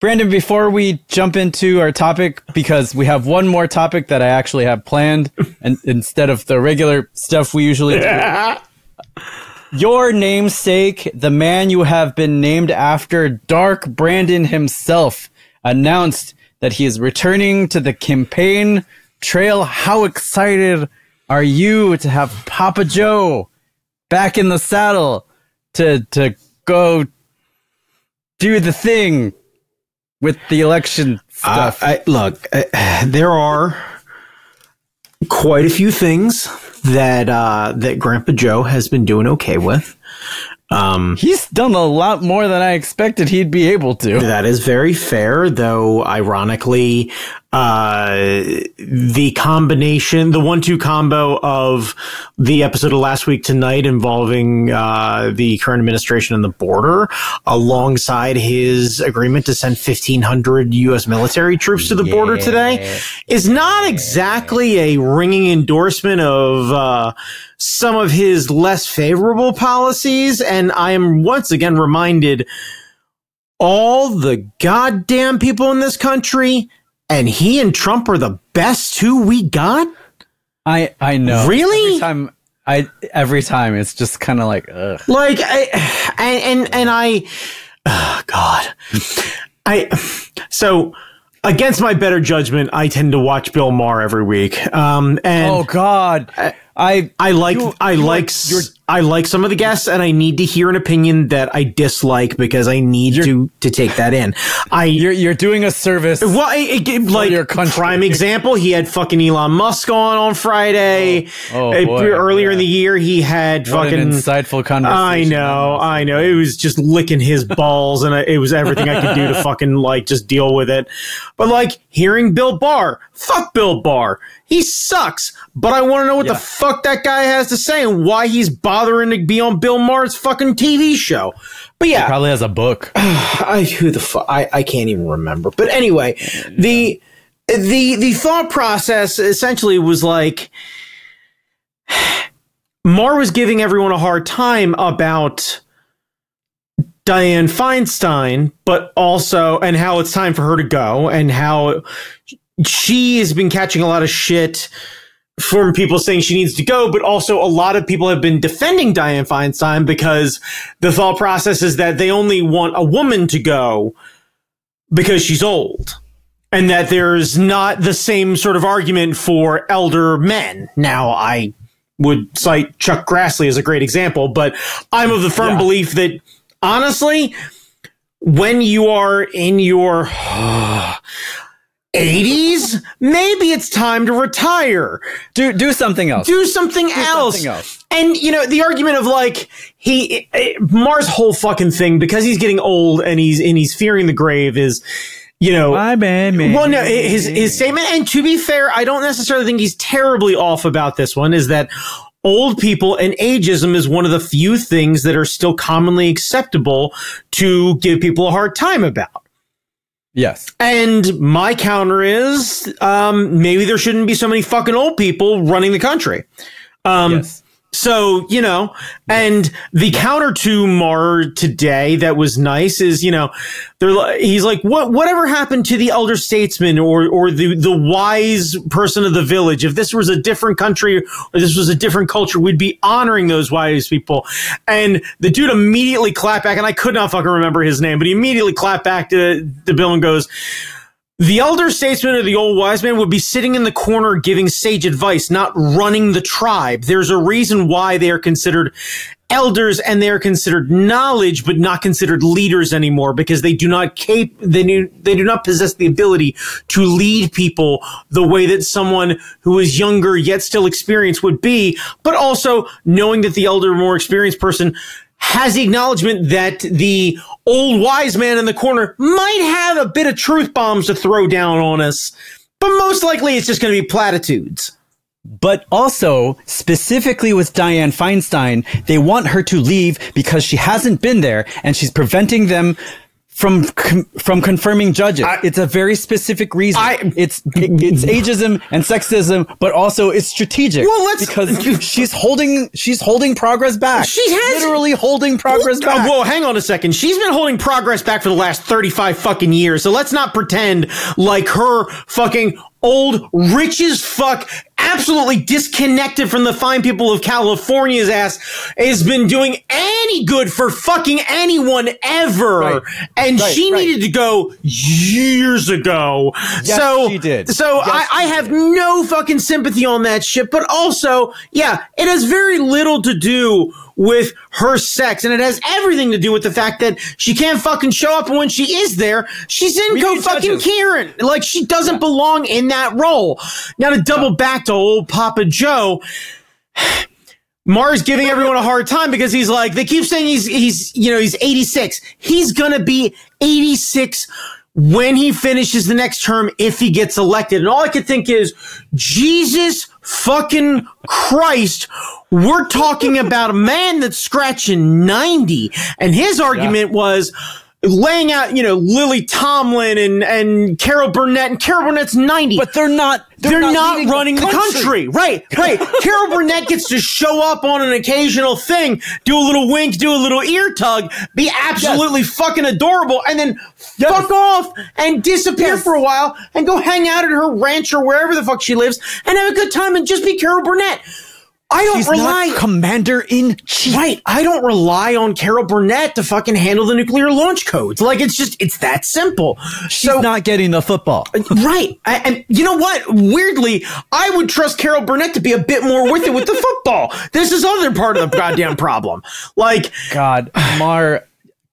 Brandon, before we jump into our topic, because we have one more topic that I actually have planned, and instead of the regular stuff we usually do. Your namesake, the man you have been named after, Dark Brandon himself, announced that he is returning to the campaign trail. How excited are you to have Papa Joe back in the saddle to to go do the thing with the election stuff? Uh, I, look, uh, there are quite a few things that uh, that Grandpa Joe has been doing okay with. Um, He's done a lot more than I expected he'd be able to. That is very fair, though. Ironically, uh, the combination, the one-two combo of the episode of last week tonight involving uh, the current administration and the border, alongside his agreement to send fifteen hundred U.S. military troops to the yeah. border today, is not exactly a ringing endorsement of. Uh, some of his less favorable policies. And I am once again reminded all the goddamn people in this country and he and Trump are the best two we got. I, I know. Really? Every time I, every time it's just kind of like, ugh. Like, I, and, and, and I, oh God, I, so, against my better judgment, I tend to watch Bill Maher every week. Um, and oh God, I, I, I like, you, I you like, I like some of the guests and I need to hear an opinion that I dislike because I need to to take that in. I you're you're doing a service. Well, like your prime example, he had fucking Elon Musk on on Friday. Oh, oh boy, earlier yeah. in the year, he had what fucking insightful conversation. I know, I know. It was just licking his balls, and it was everything I could do to fucking like just deal with it. But like hearing Bill Barr, fuck Bill Barr. He sucks, but I want to know what yeah. the fuck that guy has to say and why he's bothering to be on Bill Maher's fucking TV show. But yeah, he probably has a book. I who the fuck I, I can't even remember. But anyway, yeah. the the the thought process essentially was like Maher was giving everyone a hard time about Dianne Feinstein, but also and how it's time for her to go and how she has been catching a lot of shit from people saying she needs to go, but also a lot of people have been defending Dianne Feinstein because the thought process is that they only want a woman to go because she's old. And that there's not the same sort of argument for elder men. Now, I would cite Chuck Grassley as a great example, but I'm of the firm yeah. belief that honestly, when you are in your 80s, maybe it's time to retire. Do do something else. Do something, do else. something else. And you know, the argument of like he eh, Maher's whole fucking thing because he's getting old and he's and he's fearing the grave is you know, my man, man. Well, no, his his statement, and to be fair, I don't necessarily think he's terribly off about this one. Is that old people and ageism is one of the few things that are still commonly acceptable to give people a hard time about. Yes. And my counter is um, maybe there shouldn't be so many fucking old people running the country. Um, yes. So, you know, and the counter to Maher today that was nice is, you know, they're he's like, what, whatever happened to the elder statesman or, or the, the wise person of the village? If this was a different country or this was a different culture, we'd be honoring those wise people. And the dude immediately clapped back, and I could not fucking remember his name, but he immediately clapped back to the bill and goes, the elder statesman or the old wise man would be sitting in the corner giving sage advice, not running the tribe. There's a reason why they are considered elders and they are considered knowledge, but not considered leaders anymore because they do not they do, they do not possess the ability to lead people the way that someone who is younger yet still experienced would be, but also knowing that the elder, more experienced person has the acknowledgement that the old wise man in the corner might have a bit of truth bombs to throw down on us, but most likely it's just going to be platitudes. But also, specifically with Dianne Feinstein, they want her to leave because she hasn't been there and she's preventing them from from confirming judges. I, it's a very specific reason. I, it's it's ageism and sexism, but also it's strategic. Well, let's because she's holding she's holding progress back. She has literally holding progress well, back. Whoa, hang on a second. She's been holding progress back for the last thirty five fucking years. So let's not pretend like her fucking old, rich as fuck, absolutely disconnected from the fine people of California's ass has been doing any good for fucking anyone ever. Right. And right, she right. needed to go years ago. Yes, so she did. So yes, I, I have no fucking sympathy on that shit. But also, yeah, it has very little to do with her sex. And it has everything to do with the fact that she can't fucking show up. And when she is there, she's in go fucking Karen. Like she doesn't yeah. belong in that role. Now to double back to old Papa Joe. Maher's giving everyone a hard time because he's like, they keep saying he's, he's, you know, he's 86. He's gonna be 86 when he finishes the next term if he gets elected. And all I could think is, Jesus fucking Christ, we're talking about a man that's scratching 90. And his argument yeah. was, laying out, you know, Lily Tomlin and, and Carol Burnett, and Carol Burnett's 90. But they're not, they're, they're not, not running the country. the country. Right, right. Carol Burnett gets to show up on an occasional thing, do a little wink, do a little ear tug, be absolutely yes. fucking adorable, and then yes. fuck off and disappear yes. for a while and go hang out at her ranch or wherever the fuck she lives and have a good time and just be Carol Burnett. I don't She's rely commander in chief. Right. I don't rely on Carol Burnett to fucking handle the nuclear launch codes. Like it's just it's that simple. She's so, not getting the football. right. I, and you know what? Weirdly, I would trust Carol Burnett to be a bit more with it with the football. This is other part of the goddamn problem. Like God, Maher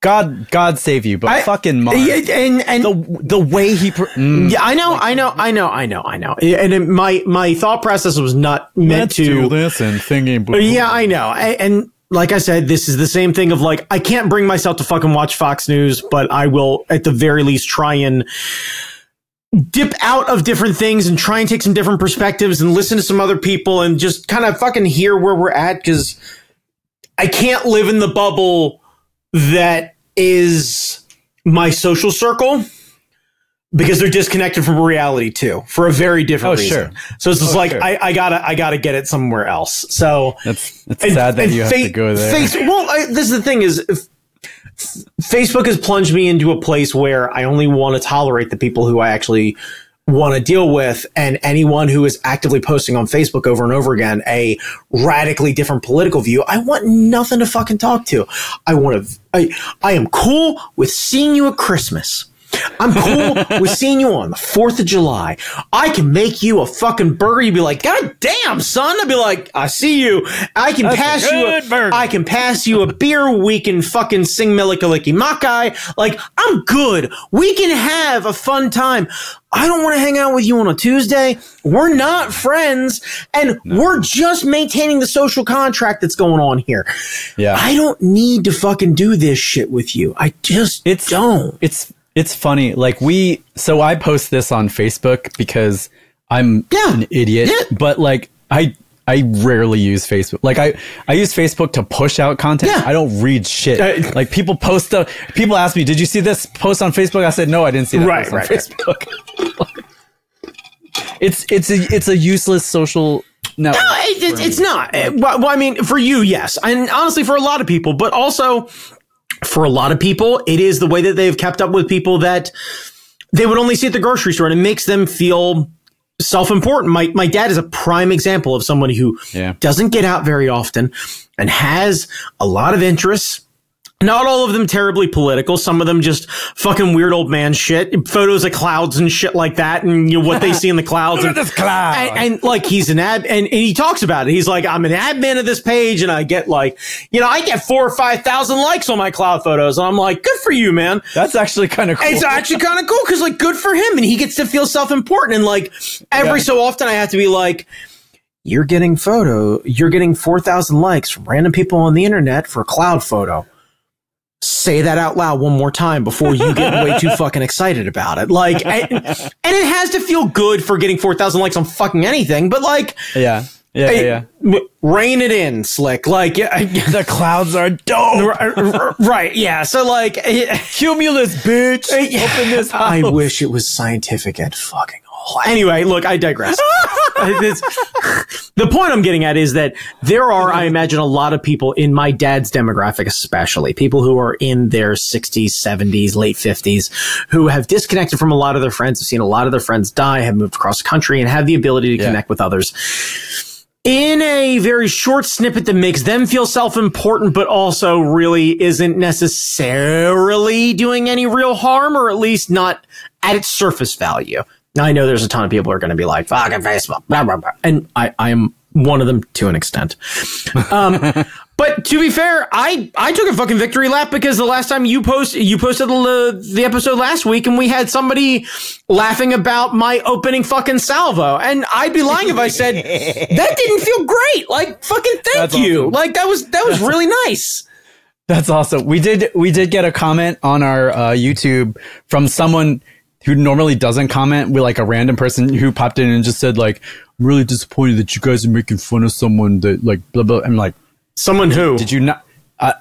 God, God save you, but I, fucking Mark. And, and the, the way he, mm, yeah, I know, like, I know, I know, I know, I know. And it, my, my thought process was not meant to do this and thinking. Yeah, I know. And like I said, this is the same thing of like, I can't bring myself to fucking watch Fox News, but I will at the very least try and, dip out of different things and try and take some different perspectives and listen to some other people and just kind of fucking hear where we're at because I can't live in the bubble that is my social circle because they're disconnected from reality too for a very different oh, reason. Sure. So it's just oh, like sure. I, I, gotta I gotta get it somewhere else. So that's that's and, sad that you have to go there. Face, well, I, this is the thing is. Facebook has plunged me into a place where I only want to tolerate the people who I actually want to deal with and anyone who is actively posting on Facebook over and over again a radically different political view, I want nothing to fucking talk to. I want to, I, I am cool with seeing you at Christmas. I'm cool with seeing you on the 4th of July. I can make you a fucking burger. You'd be like, God damn, son. I'd be like, I see you. I can That's pass you a, burger. I can pass you a beer. We can fucking sing Mele Kalikimaka. Like, I'm good. We can have a fun time. I don't want to hang out with you on a Tuesday. We're not friends and no. we're just maintaining the social contract that's going on here. Yeah. I don't need to fucking do this shit with you. I just it's, don't. It's it's funny. Like we, so I post this on Facebook because I'm yeah. an idiot, yeah. but like I, I rarely use Facebook. Like I, I use Facebook to push out content. Yeah. I don't read shit. Uh, like people post stuff. People ask me, "Did you see this post on Facebook?" I said, "No, I didn't see that right, right, Facebook." it's it's a it's a useless social no, no it, it's not. Well, I mean, for you, yes, and honestly, for a lot of people, but also for a lot of people, it is the way that they've kept up with people that they would only see at the grocery store, and it makes them feel self-important. My my dad is a prime example of somebody who yeah. doesn't get out very often and has a lot of interests not all of them terribly political. Some of them just fucking weird old man shit. Photos of clouds and shit like that, and you know what they see in the clouds. Look and, at this cloud. And, and, like he's an ad, and, and he talks about it. He's like, I'm an admin of this page, and I get like, you know, I get four or five thousand likes on my cloud photos, and I'm like, good for you, man. That's actually kind of cool. It's actually kind of cool because like, good for him, and he gets to feel self important. And like every yeah. so often, I have to be like you're getting photo, you're getting 4,000 likes from random people on the internet for a cloud photo say that out loud one more time before you get way too fucking excited about it. Like, and, and it has to feel good for getting 4,000 likes on fucking anything, but like, yeah. Yeah, yeah, yeah. Rain it in, slick. Like the clouds are dope. right? Yeah. So like cumulus, bitch. Open this. House. I wish it was scientific and fucking Anyway, look, I digress. the point I'm getting at is that there are, I imagine, a lot of people in my dad's demographic, especially people who are in their 60s, 70s, late 50s, who have disconnected from a lot of their friends, have seen a lot of their friends die, have moved across the country, and have the ability to yeah. connect with others in a very short snippet that makes them feel self-important, but also really isn't necessarily doing any real harm, or at least not at its surface value. I know there's a ton of people who are going to be like, fucking Facebook, blah, blah, blah. And I, I am one of them to an extent. Um, but to be fair, I, I took a fucking victory lap because the last time you post, you posted the, the episode last week and we had somebody laughing about my opening fucking salvo. And I'd be lying if I said that didn't feel great. Like fucking thank That's you. Awesome. Like that was, that was really nice. That's awesome. We did, we did get a comment on our uh, YouTube from someone who normally doesn't comment with like a random person who popped in and just said like, I'm really disappointed that you guys are making fun of someone that like blah blah. I'm like, someone who did you not? Uh,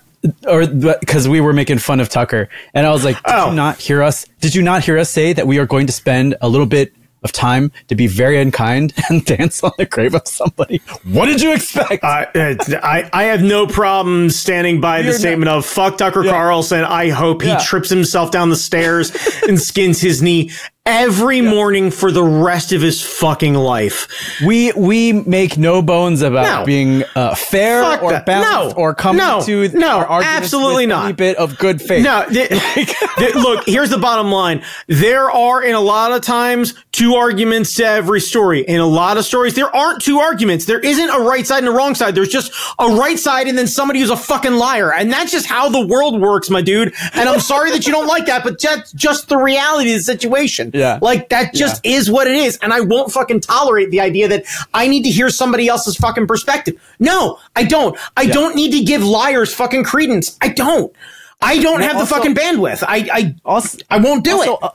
or because we were making fun of Tucker, and I was like, did oh. you not hear us? Did you not hear us say that we are going to spend a little bit of time to be very unkind and dance on the grave of somebody. What did you expect? Uh, I, I have no problem standing by You're the statement not, of fuck Tucker yeah. Carlson. I hope he yeah. trips himself down the stairs and skins his knee every yeah. morning for the rest of his fucking life. We we make no bones about no. being uh, fair Fuck or that. balanced no. or coming no. to no absolutely not any bit of good faith. No, th- th- look, here's the bottom line: there are in a lot of times two arguments to every story. In a lot of stories, there aren't two arguments. There isn't a right side and a wrong side. There's just a right side and then somebody who's a fucking liar, and that's just how the world works, my dude. And I'm sorry that you don't like that, but that's just the reality of the situation. Yeah. Like that just yeah. is what it is. And I won't fucking tolerate the idea that I need to hear somebody else's fucking perspective. No, I don't. I yeah. don't need to give liars fucking credence. I don't. I don't have also, the fucking bandwidth. I I also, I won't do also, it. Uh,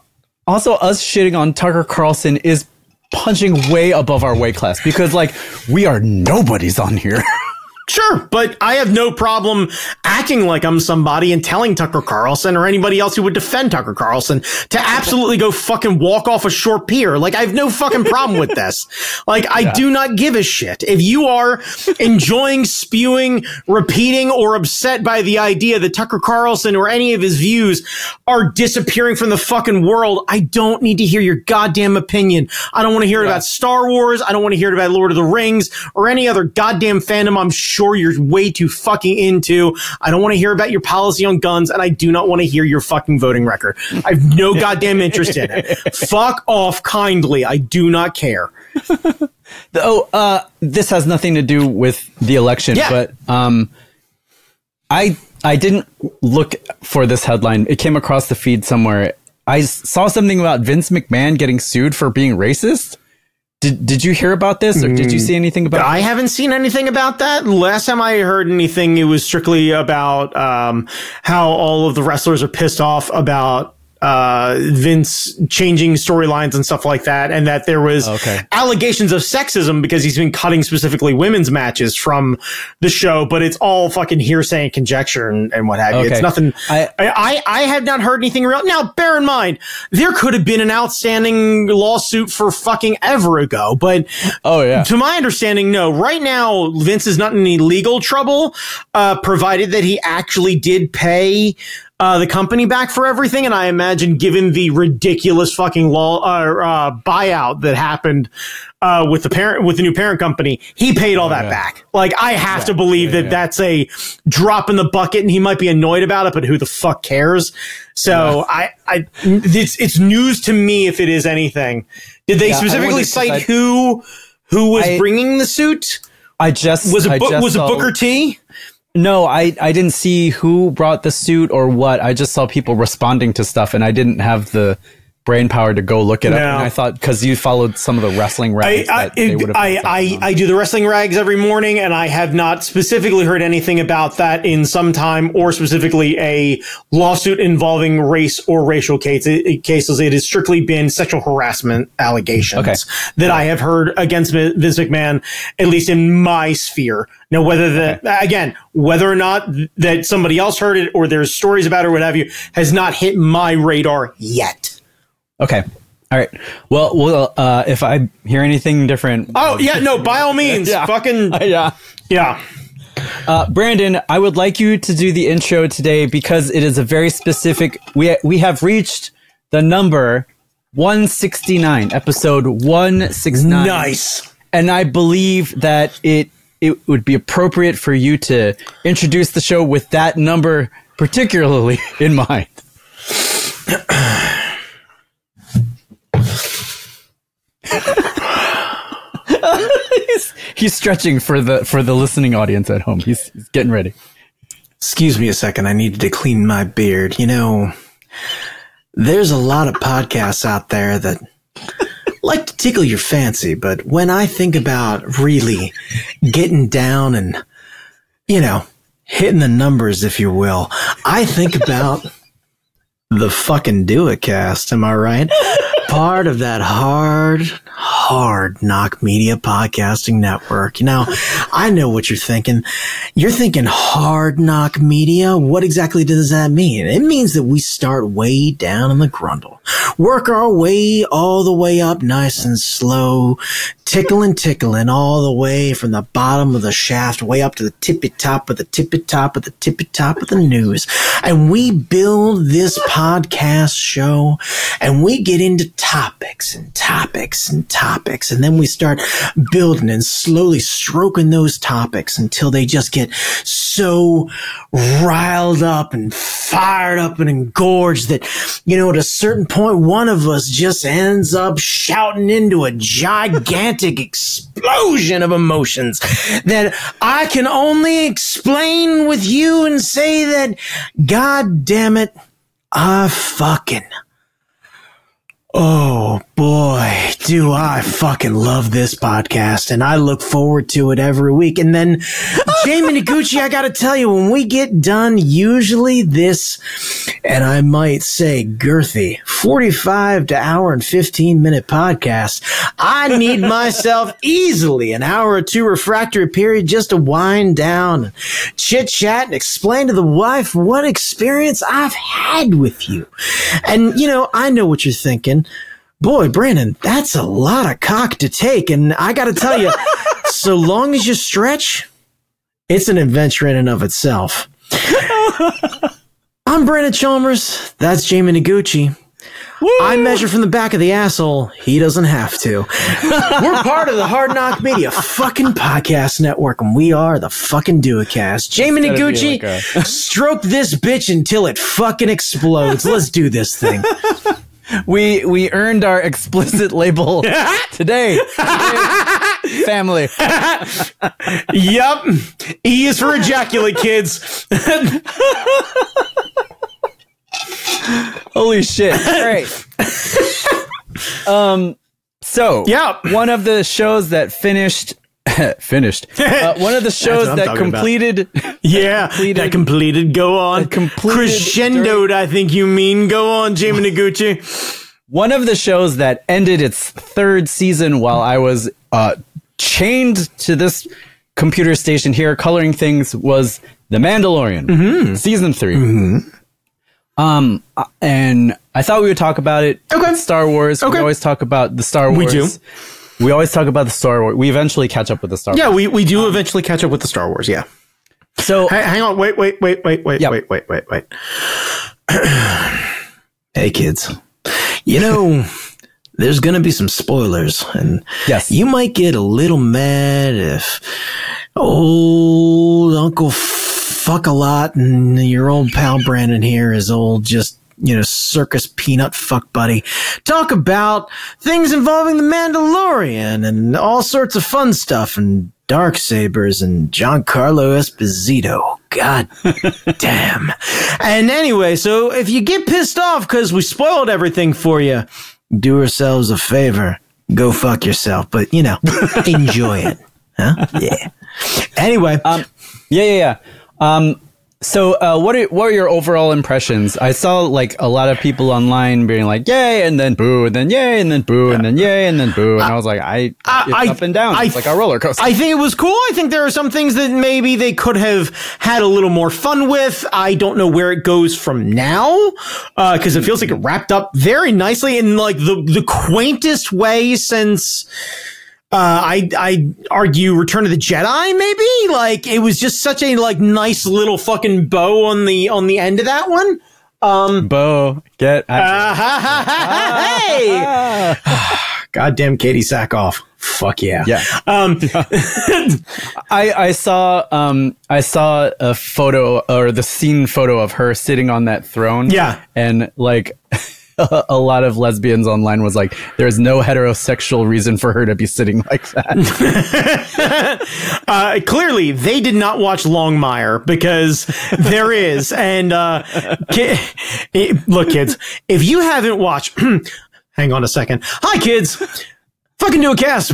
also, us shitting on Tucker Carlson is punching way above our weight class because like we are nobodies on here. Sure, but I have no problem acting like I'm somebody and telling Tucker Carlson or anybody else who would defend Tucker Carlson to absolutely go fucking walk off a short pier. Like I have no fucking problem with this. Like I yeah. do not give a shit. If you are enjoying spewing, repeating, or upset by the idea that Tucker Carlson or any of his views are disappearing from the fucking world, I don't need to hear your goddamn opinion. I don't want to hear yeah. about Star Wars. I don't want to hear about Lord of the Rings or any other goddamn fandom. I'm sure sure you're way too fucking into. I don't want to hear about your policy on guns, and I do not want to hear your fucking voting record. I have no goddamn interest in it. Fuck off kindly. I do not care. oh, uh, this has nothing to do with the election, yeah. but um, I I didn't look for this headline. It came across the feed somewhere. I saw something about Vince McMahon getting sued for being racist. Did Did you hear about this, or did you see anything about? I haven't seen anything about that. Last time I heard anything, it was strictly about um, how all of the wrestlers are pissed off about uh, Vince changing storylines and stuff like that, and that there was okay. allegations of sexism because he's been cutting specifically women's matches from the show, but it's all fucking hearsay and conjecture and, and what have you. It's nothing. I, I I have not heard anything real. Now, bear in mind, there could have been an outstanding lawsuit for fucking ever ago, but oh yeah, to my understanding, no. Right now, Vince is not in any legal trouble, uh, provided that he actually did pay uh, the company back for everything. And I imagine, given the ridiculous fucking law uh, uh, buyout that happened uh, with the parent with the new parent company, he paid all oh, that yeah. back. Like I have yeah. to believe yeah, that that's a drop in the bucket, and he might be annoyed about it, but who the fuck cares? So I, I, it's it's news to me if it is anything. Did they specifically cite who who was I, bringing the suit? I just was it was it Booker T? No, I, I didn't see who brought the suit or what. I just saw people responding to stuff and I didn't have the brain power to go look it no. up. And I thought because you followed some of the wrestling rags, I I, I, I, I, do the wrestling rags every morning, and I have not specifically heard anything about that in some time, or specifically a lawsuit involving race or racial case, cases. It has strictly been sexual harassment allegations okay. that I have heard against Vince McMahon, at least in my sphere. Now, whether the okay. again, whether or not that somebody else heard it or there's stories about it or what have you, has not hit my radar yet. Okay. All right. Well, well, uh, if I hear anything different. Oh yeah, no, by all means, yeah. fucking yeah, yeah. Uh, Brandon, I would like you to do the intro today because it is a very specific. We we have reached the number 169, episode 169. Nice. And I believe that it it would be appropriate for you to introduce the show with that number particularly in mind. he's, he's stretching for the for the listening audience at home. He's, he's getting ready. Excuse me a second. I needed to clean my beard. You know, there's a lot of podcasts out there that like to tickle your fancy, but when I think about really getting down and, you know, hitting the numbers, if you will, I think about the fucking do it cast. Am I right? Part of that hard, hard Noc media podcasting network. You know, I know what you're thinking. You're thinking hard Noc media. What exactly does that mean? It means that we start way down in the grundle, work our way all the way up nice and slow, tickling, tickling all the way from the bottom of the shaft way up to the tippy top of the tippy top of the tippy top of the news. And we build this podcast show and we get into topics and topics and topics. And then we start building and slowly stroking those topics until they just get so riled up and fired up and engorged that, you know, at a certain point, one of us just ends up shouting into a gigantic explosion of emotions that I can only explain with you and say that, God damn it, I fucking Oh boy, do I fucking love this podcast and I look forward to it every week. And then Jamie Noguchi, I gotta tell you, when we get done, usually this, and I might say girthy, 45 to hour and 15 minute podcast, I need myself easily an hour or two refractory period just to wind down, chit chat and explain to the wife what experience I've had with you. And you know, I know what you're thinking boy, Brandon, that's a lot of cock to take. And I got to tell you, so long as you stretch, it's an adventure in and of itself. I'm Brandon Chalmers. That's Jamie Noguchi. Woo! I measure from the back of the asshole. He doesn't have to. We're part of the Hard Noc Media fucking podcast network, and we are the fucking Do It Cast. Jamie Noguchi, like a- stroke this bitch until it fucking explodes. Let's do this thing we we earned our explicit label today. Family. yep. E is for ejaculate, kids. Holy shit. All right. Um so yeah. one of the shows that finished finished. Uh, one of the shows that completed. yeah, completed, that completed. Go on. Completed Crescendoed, during, I think you mean. Go on, Jamie Noguchi. One of the shows that ended its third season while I was uh, chained to this computer station here coloring things was The Mandalorian, mm-hmm. season 3 mm-hmm. Um, uh, and I thought we would talk about it. Okay. Star Wars. Okay. We always talk about the Star Wars. We do. We always talk about the Star Wars. We eventually catch up with the Star yeah, Wars. Yeah, we, we do um, eventually catch up with the Star Wars. Yeah. So hey, hang on. Wait, wait, wait, wait, wait, yep. wait, wait, wait, wait. hey, kids. You know, there's going to be some spoilers, and yes, you might get a little mad if old Uncle Fuck a lot and your old pal Brandon here is old just you know, circus peanut fuck buddy, talk about things involving the Mandalorian and all sorts of fun stuff and dark sabers and Giancarlo Esposito. God damn. And anyway, so if you get pissed off because we spoiled everything for you, Do ourselves a favor. Go fuck yourself, but you know, enjoy it. Huh? Yeah. anyway, Um, yeah, yeah, yeah. Um, so, uh, what are what are your overall impressions? I saw like a lot of people online being like, "Yay!" and then boo, and then yay, and then boo, and then yay, and then boo, and I was like, "I, it's I- up and down. I- it's like a roller coaster." I think it was cool. I think there are some things that maybe they could have had a little more fun with. I don't know where it goes from now because it feels like it wrapped up very nicely in like the the quaintest way since. Uh, I I argue Return of the Jedi maybe like it was just such a like nice little fucking bow on the on the end of that one. Um, bow get Uh, ha, hey! Goddamn Katee Sackhoff. Fuck yeah. yeah. Um, I I saw um I saw a photo or the scene photo of her sitting on that throne. Yeah. and like. A lot of lesbians online was like, "There's no heterosexual reason for her to be sitting like that." uh, clearly, they did not watch Longmire because there is. And uh, ki- it- look, kids, if you haven't watched, hang on a second. Hi, kids. Fucking do a cast.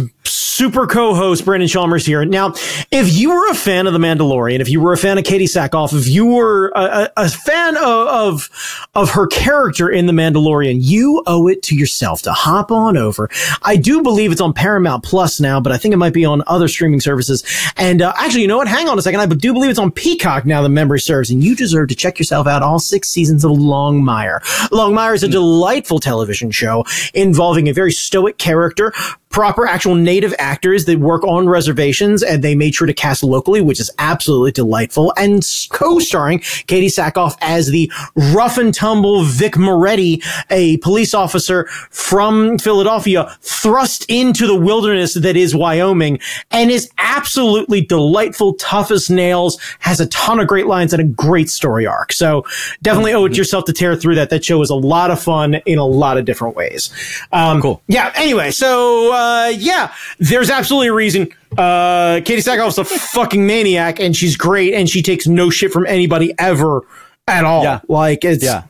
Super co-host Brandon Chalmers here. Now, if you were a fan of The Mandalorian, if you were a fan of Katee Sackhoff, if you were a, a, a fan of, of of her character in The Mandalorian, you owe it to yourself to hop on over. I do believe it's on Paramount Plus now, but I think it might be on other streaming services. And uh, actually, you know what? Hang on a second. I do believe it's on Peacock now. The memory serves, and you deserve to check yourself out all six seasons of Longmire. Longmire is a delightful television show involving a very stoic character proper actual native actors that work on reservations and they made sure to cast locally, which is absolutely delightful. And co-starring Katee Sackhoff as the rough and tumble Vic Moretti, a police officer from Philadelphia thrust into the wilderness that is Wyoming and is absolutely delightful, tough as nails, has a ton of great lines and a great story arc. So definitely owe it to yourself to tear through that. That show was a lot of fun in a lot of different ways. Um, Cool. yeah. Anyway, so uh, yeah, there's absolutely a reason. Uh, Katee Sackhoff's a fucking maniac, and she's great, and she takes no shit from anybody ever at all. Yeah. Like it's Yeah.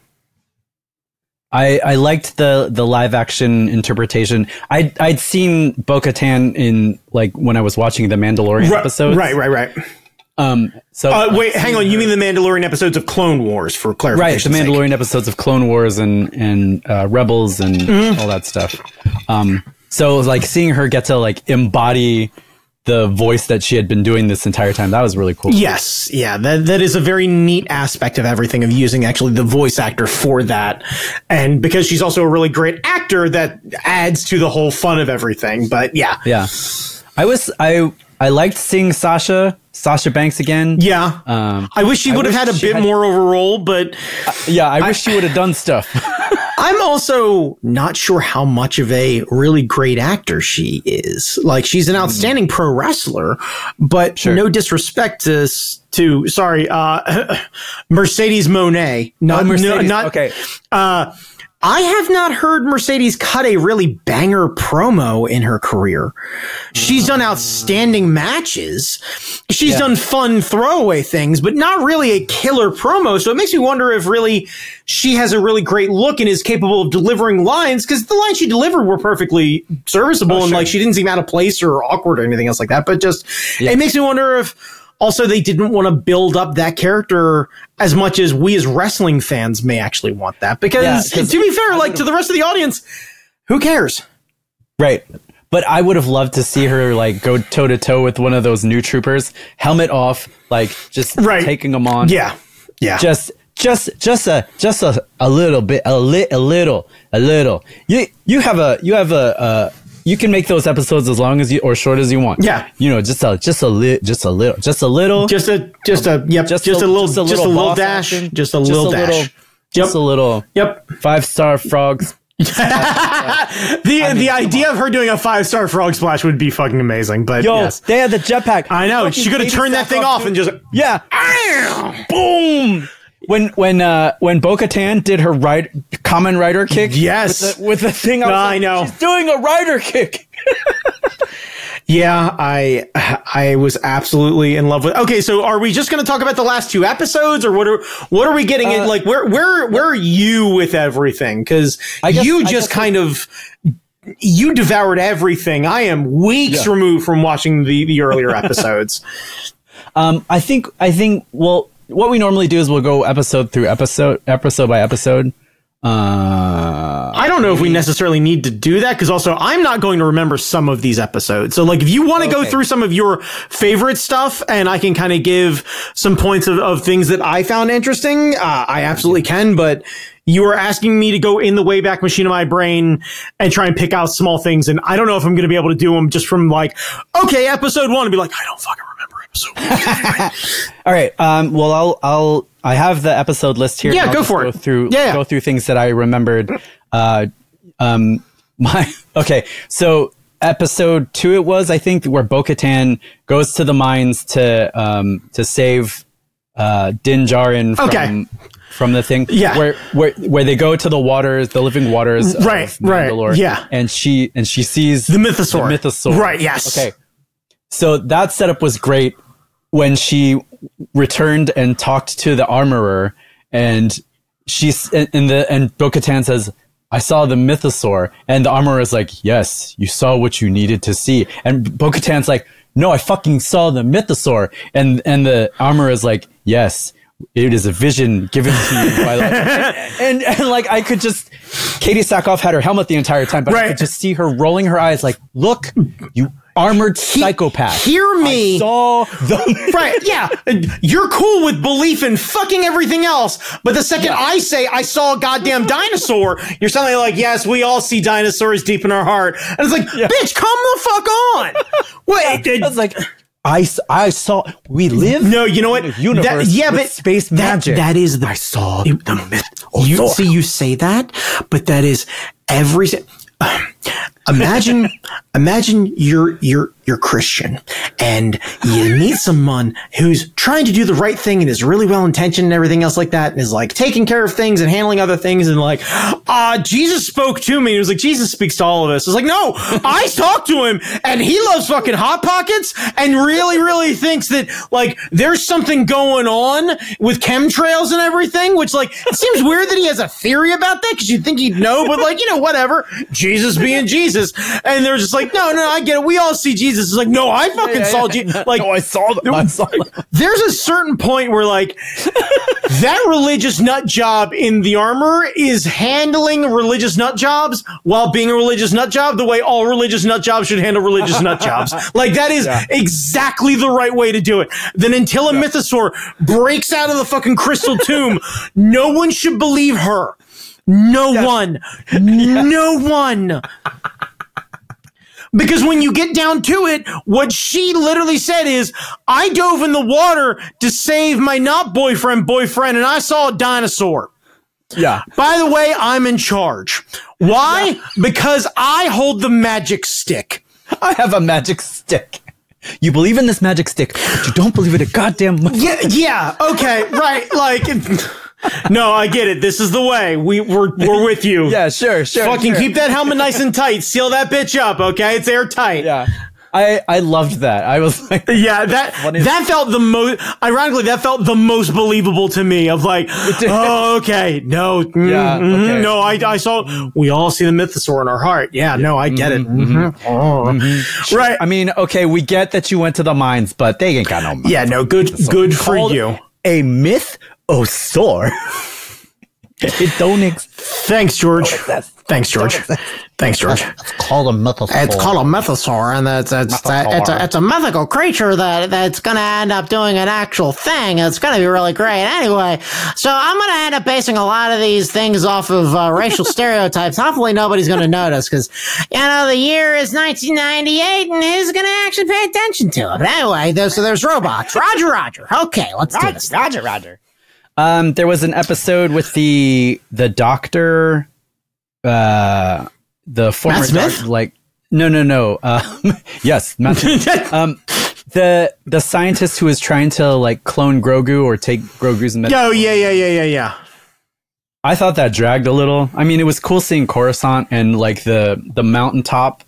I, I liked the, the live action interpretation. I I'd seen Bo Katan in like when I was watching the Mandalorian Right, episodes. right, right, right. Um. So Uh, wait, hang on. You mean the Mandalorian episodes of Clone Wars for clarification? right, the? Mandalorian episodes of Clone Wars and and uh, Rebels and Mm-hmm. all that stuff. Um. So like seeing her get to like embody the voice that she had been doing this entire time. That was really cool. Yes, yeah, that that is a very neat aspect of everything of using actually the voice actor for that, and because she's also a really great actor, that adds to the whole fun of everything. But yeah, Yeah. I was I I liked seeing Sasha Sasha Banks again. yeah. Um. I wish she would have had a bit had- more of a role, but Yeah. I wish she would have done stuff. I'm also not sure how much of a really great actor she is. Like she's an outstanding pro wrestler, but Sure. no disrespect to to sorry, uh, Mercedes Moné. Not Oh, Mercedes. no, not okay. Uh, I have not heard Mercedes cut a really banger promo in her career. She's done outstanding matches. She's Yeah. done fun throwaway things, but not really a killer promo. So it makes me wonder if really she has a really great look and is capable of delivering lines because the lines she delivered were perfectly serviceable oh, and sure. like she didn't seem out of place or awkward or anything else like that. But just it makes me wonder if also they didn't want to build up that character as much as we as wrestling fans may actually want that because Yeah, to be fair like to the rest of the audience who cares Right. But I would have loved to see her like go toe to toe with one of those new troopers, helmet off, like just Right. taking them on. yeah yeah Just just just a just a, a little bit a li- a little a little. You you have a you have a uh you can make those episodes as long as you or short as you want. Yeah. You know, just a just a li- just a little just a little just a just a yep just, a, little just a little, boss dash action, just a little dash little, just a little yep five star frogs. the the idea of her doing a five star frog splash would be fucking amazing but Yo, yes they had the jetpack. I know she could have turned that thing Sackhoff off and just Yeah. Boom. When when uh when Bo Katan did her right Kamen Rider kick, Yes. with the, thing, I, was I like, know. she's doing a rider kick. Yeah, I I was absolutely in love with. Okay, so are we just going to talk about the last two episodes, or what are what are we getting? Uh, in, like, where where where are you with everything? Because you just kind of you devoured everything. I am weeks yeah. removed from watching the the earlier episodes. um, I think I think well, what we normally do is we'll go episode through episode, episode by episode. Uh, I don't know if we necessarily need to do that because also I'm not going to remember some of these episodes. So like if you want to okay. go through some of your favorite stuff and I can kind of give some points of, of things that I found interesting, uh, I absolutely can. But you are asking me to go in the wayback machine of my brain and try and pick out small things. And I don't know if I'm going to be able to do them just from like, okay, episode one and be like, I don't fucking remember episode. All right. Um, well, I'll, I'll, I have the episode list here. Yeah, go for go it. Through, yeah, yeah, go through things that I remembered. Uh, um, my okay. So episode two, it was I think where Bo-Katan goes to the mines to um to save uh Din Djarin from okay. from the thing. Yeah, where where where they go to the waters, the living waters. Right, right. Yeah, and she and she sees the mythosaur. The mythosaur. Right. Yes. Okay. So that setup was great when she returned and talked to the armorer and she's in the and Bo-Katan says I saw the mythosaur. And the armorer is like yes you saw what you needed to see. And Bo-Katan's like no I fucking saw the mythosaur. And and the armorer is like yes it is a vision given to you by like, and, and, and like I could just Katee Sackhoff had her helmet the entire time but right. I could just see her rolling her eyes like look you armored psychopath. Hear me. I saw the right. Yeah, you're cool with belief in fucking everything else, but the second yeah. I say I saw a goddamn dinosaur, you're suddenly like, yes, we all see dinosaurs deep in our heart, and it's like, yeah. bitch, come the fuck on. Wait, I was like. Uh. I, I saw we live no you know what universe that, yeah but space magic that is the I saw the myth Oh, you see you say that but that is every imagine imagine you're you're you're Christian and you meet someone who's trying to do the right thing and is really well intentioned and everything else like that and is like taking care of things and handling other things and like uh Jesus spoke to me. It was like Jesus speaks to all of us. It's like, no, I talked to him and he loves fucking hot pockets and really, really thinks that like there's something going on with chemtrails and everything, which like it seems weird that he has a theory about that because you'd think he'd know, but like, you know, whatever. Jesus being Jesus. And they're just like, no, no, I get it. We all see Jesus. It's like, no, I fucking yeah, saw Jesus. Like, no, I saw them. I saw them. There's a certain point where like that religious nut job in the armor is handling religious nut jobs while being a religious nut job the way all religious nut jobs should handle religious nut jobs. Like that is yeah. exactly the right way to do it. Then until a yeah. mythosaur breaks out of the fucking crystal tomb, no one should believe her. No yes. one. No one. Because when you get down to it, what she literally said is, I dove in the water to save my not boyfriend boyfriend and I saw a dinosaur. Yeah. By the way, I'm in charge. Why? Yeah. Because I hold the magic stick. I have a magic stick. You believe in this magic stick, but you don't believe in a goddamn. Yeah, yeah, okay, right. Like, no, I get it. This is the way. We we're we're with you. yeah, sure, sure. Fucking sure. keep that helmet nice and tight. Seal that bitch up, okay? It's airtight. Yeah. I, I loved that. I was like, yeah, that that felt the most. Ironically, that felt the most believable to me. Of like, oh, okay, no, mm, yeah, mm, okay. no, I, I saw. We all see the mythosaur in our heart. Yeah, no, I get mm-hmm, it. Mm-hmm. Oh. Mm-hmm. Right. I mean, okay, we get that you went to the mines, but they ain't got no. Mines. Yeah, no, good, good for you. A myth Oh, Thor. it don't exist. Thanks, George. Thanks, George. Thanks, George. It's called a mythosaur. It's called a mythosaur, and it's it's, it's, a, it's a mythical creature that that's going to end up doing an actual thing. It's going to be really great. Anyway, so I'm going to end up basing a lot of these things off of uh, racial stereotypes. Hopefully, nobody's going to notice because you know the year is 1998, and who's going to actually pay attention to it? But anyway, there's, so there's robots. Roger, Roger. Okay, let's Roger, do this. Roger, Roger. Um, there was an episode with the the doctor, uh, the former Matt Smith? doc- like no no no um, yes Matt um, the the scientist who was trying to like clone Grogu or take Grogu's medicine. Oh yeah yeah yeah yeah yeah. I thought that dragged a little. I mean, it was cool seeing Coruscant and like the the mountaintop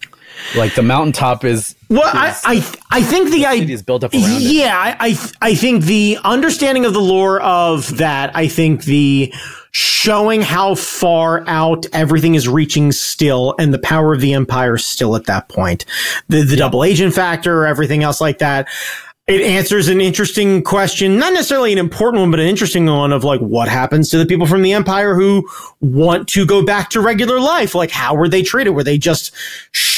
like the mountaintop is well I, I i think the idea is built up yeah I, I i think the understanding of the lore of that i think the showing how far out everything is reaching still and the power of the empire still at that point the the double agent factor everything else like that it answers an interesting question, not necessarily an important one, but an interesting one of like, what happens to the people from the empire who want to go back to regular life? Like, how were they treated? Were they just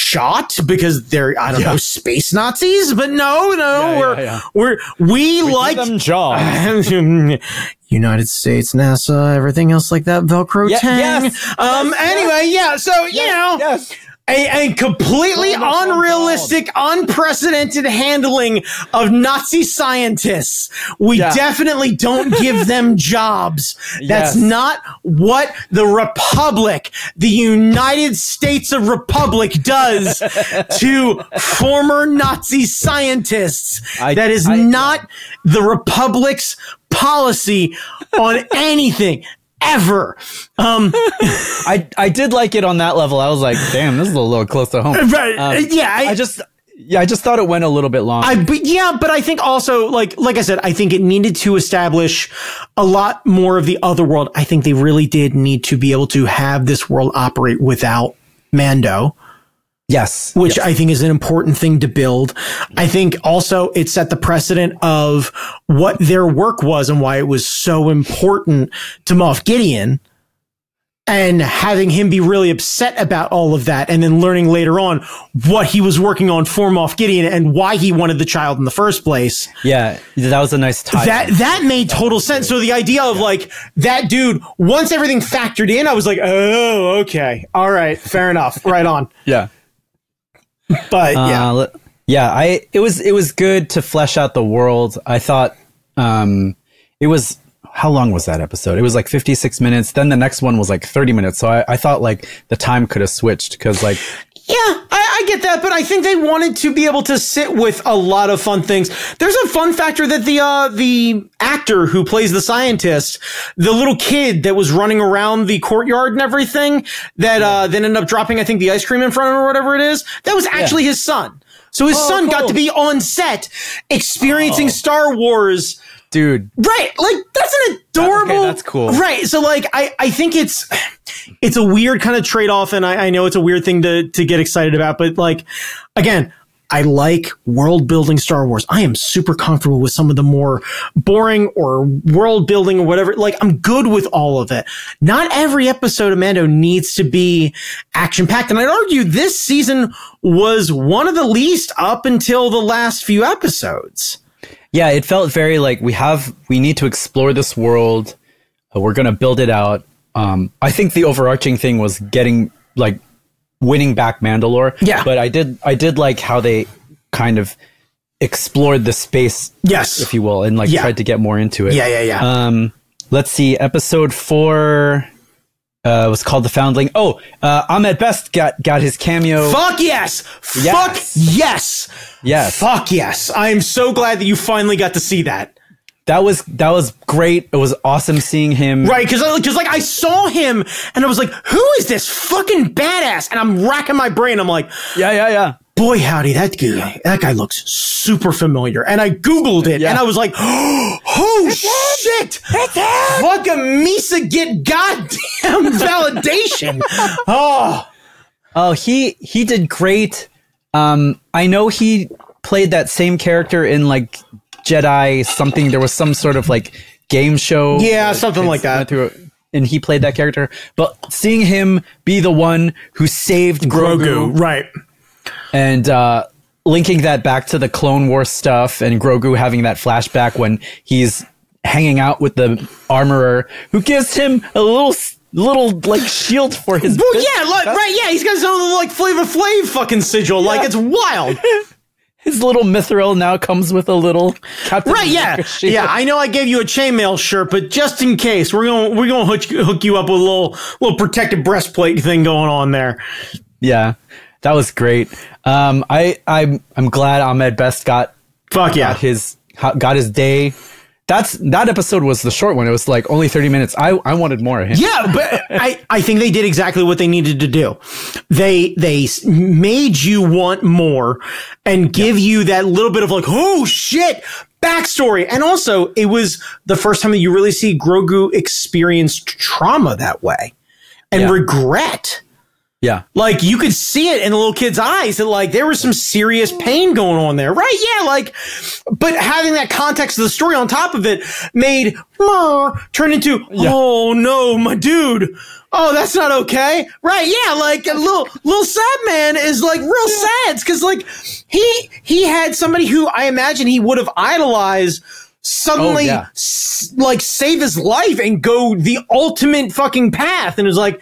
shot because they're, I don't yeah. know, space Nazis? But no, no, yeah, we're, yeah, we're, we, we like them jobs. United States, NASA, everything else like that, Velcro yeah, tang. Yes, um, yes, anyway, yes. yeah, so, you know, yes a, a completely unrealistic, unprecedented handling of Nazi scientists. We yeah. definitely don't give them jobs. That's yes. not what the Republic, the United States of Republic does to former Nazi scientists. I, that is I, not the Republic's policy on anything ever. Um, I I did like it on that level. I was like, damn, this is a little close to home. Right? Um, yeah. I, I, just. Yeah, I just thought it went a little bit long. I, but yeah, but I think also, like, like I said, I think it needed to establish a lot more of the other world. I think they really did need to be able to have this world operate without Mando. Yes. Which yes. I think is an important thing to build. I think also it set the precedent of what their work was and why it was so important to Moff Gideon and having him be really upset about all of that and then learning later on what he was working on for Moff Gideon and why he wanted the child in the first place. Yeah, that was a nice tie. That that made total sense. So the idea of yeah. like that dude, once everything factored in, I was like, "Oh, okay. All right, fair enough. Right on." yeah. But yeah, uh, yeah, I it was it was good to flesh out the world. I thought um, it was how long was that episode? It was like 56 minutes. Then the next one was like 30 minutes. So I, I thought like the time could have switched because like yeah, I, I, get that, but I think they wanted to be able to sit with a lot of fun things. There's a fun factor that the uh, the actor who plays the scientist, the little kid that was running around the courtyard and everything, that uh, then ended up dropping, I think, the ice cream in front of him or whatever it is. That was actually yeah. his son. So his oh, son cool. got to be on set experiencing oh. Star Wars dude. Right. Like that's an adorable. Okay, that's cool. Right. So like, I, I think it's, it's a weird kind of trade off. And I, I know it's a weird thing to, to get excited about, but like, again, I like world building Star Wars. I am super comfortable with some of the more boring or world building or whatever. Like I'm good with all of it. Not every episode of Mando needs to be action packed. And I'd argue this season was one of the least up until the last few episodes. Yeah, it felt very like we have we need to explore this world. Uh, we're gonna build it out. Um, I think the overarching thing was getting like winning back Mandalore. Yeah, but I did I did like how they kind of explored the space, yes, if you will, and like yeah. tried to get more into it. Yeah, yeah, yeah. Um, let's see, episode four uh, was called the Foundling. Oh, uh, Ahmed Best got got his cameo. Fuck yes! yes. Fuck yes! Yes. Fuck yes! I am so glad that you finally got to see that. That was that was great. It was awesome seeing him. Right, because because like I saw him and I was like, who is this fucking badass? And I'm racking my brain. I'm like, yeah, yeah, yeah boy howdy that guy that guy looks super familiar. And i googled it yeah. and i was like oh That's shit! Fuck a misa get goddamn validation. Oh oh he he did great. Um i know he played that same character in like jedi something. There was some sort of like game show. Yeah something like that. and he played that character. But seeing him be the one who saved grogu, grogu right and uh, linking that back to the Clone Wars stuff and Grogu having that flashback when he's hanging out with the armorer who gives him a little little like shield for his. Well, yeah, look, right, yeah, he's got his own like Flavor Flav fucking sigil. Yeah. Like it's wild. his little mithril now comes with a little Captain right yeah yeah i know i gave you a chainmail shirt but just in case we're gonna we're gonna hook, hook you up with a little little protective breastplate thing going on there yeah that was great. Um, I I'm I'm glad Ahmed Best got fuck yeah got his got his day. that's that episode was the short one. It was like only 30 minutes. I, I wanted more of him. Yeah, but I, I think they did exactly what they needed to do. They they made you want more and give yeah. you that little bit of like, oh shit, backstory. And also, it was the first time that you really see Grogu experience trauma that way and yeah. regret. Yeah. Like you could see it in the little kid's eyes that like there was some serious pain going on there. Right. Yeah. Like, but having that context of the story on top of it made turn into, yeah. oh no, my dude. Oh, that's not okay. Right. Yeah. Like a little, little sad man is like real sad because like he, he had somebody who I imagine he would have idolized suddenly oh, yeah. s- like save his life and go the ultimate fucking path. And it was like,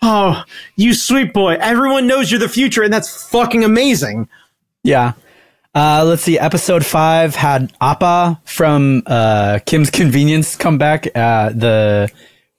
Oh, you sweet boy. Everyone knows you're the future, and that's fucking amazing. Yeah. Uh, let's see. Episode five had Appa from uh, Kim's Convenience come back. Uh, the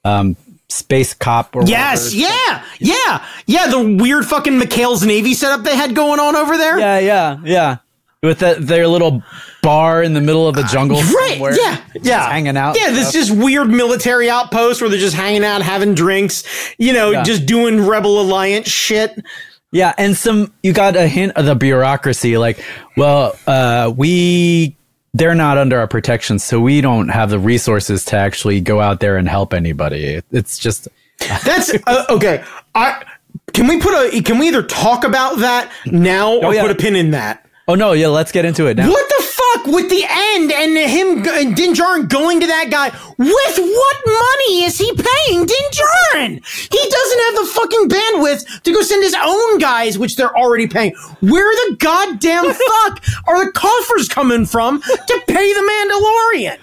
um, space cop. Or yes, whatever. yeah, yeah, yeah. The weird fucking McHale's Navy setup they had going on over there. Yeah, yeah, yeah with the, their little bar in the middle of the jungle, uh, right? Yeah, yeah, hanging out. Yeah, this just weird military outpost where they're just hanging out, having drinks, you know, yeah. just doing Rebel Alliance shit. Yeah, and some you got a hint of the bureaucracy, like, well, uh, we they're not under our protection, so we don't have the resources to actually go out there and help anybody. It's just that's uh, okay. I can we put a can we either talk about that now or oh, yeah. put a pin in that? Oh no, yeah, let's get into it now. What the fuck with the end and him and Din Djarin going to that guy? With what money is he paying Din Djarin? He doesn't have the fucking bandwidth to go send his own guys, which they're already paying. Where the goddamn fuck are the coffers coming from to pay the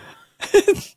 Mandalorian?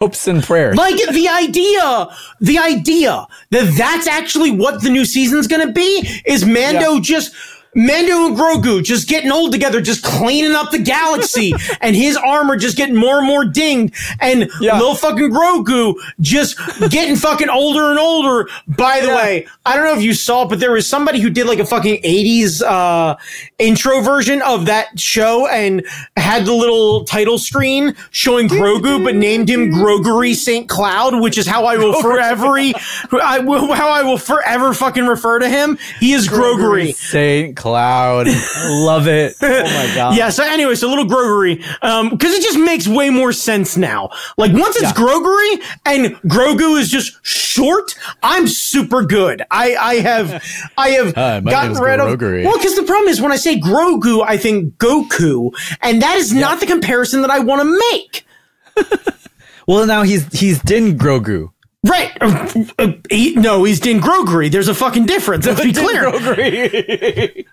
hopes and prayers. Like the idea, the idea that that's actually what the new season's going to be is Mando yeah. just Mando and Grogu just getting old together, just cleaning up the galaxy, and his armor just getting more and more dinged, and yeah. little fucking Grogu just getting fucking older and older. By the yeah. way, I don't know if you saw, but there was somebody who did like a fucking 80s uh, intro version of that show and had the little title screen showing Grogu, but named him Grogery St. Cloud, which is how I will forever, I will, how I will forever fucking refer to him. He is Grogery. Saint cloud. Love it. Oh my god. yeah. So anyway, so little Grogery, um, because it just makes way more sense now. Like once it's yeah. Grogery and Grogu is just short, I'm super good. I I have I have uh, gotten rid of. Well, because the problem is when I say Grogu, I think Goku, and that is yeah. not the comparison that I want to make. well, now he's he's Din Grogu. Right. Uh, uh, he, no, he's Din Grogery. There's a fucking difference. Let's be clear. Din Grogery.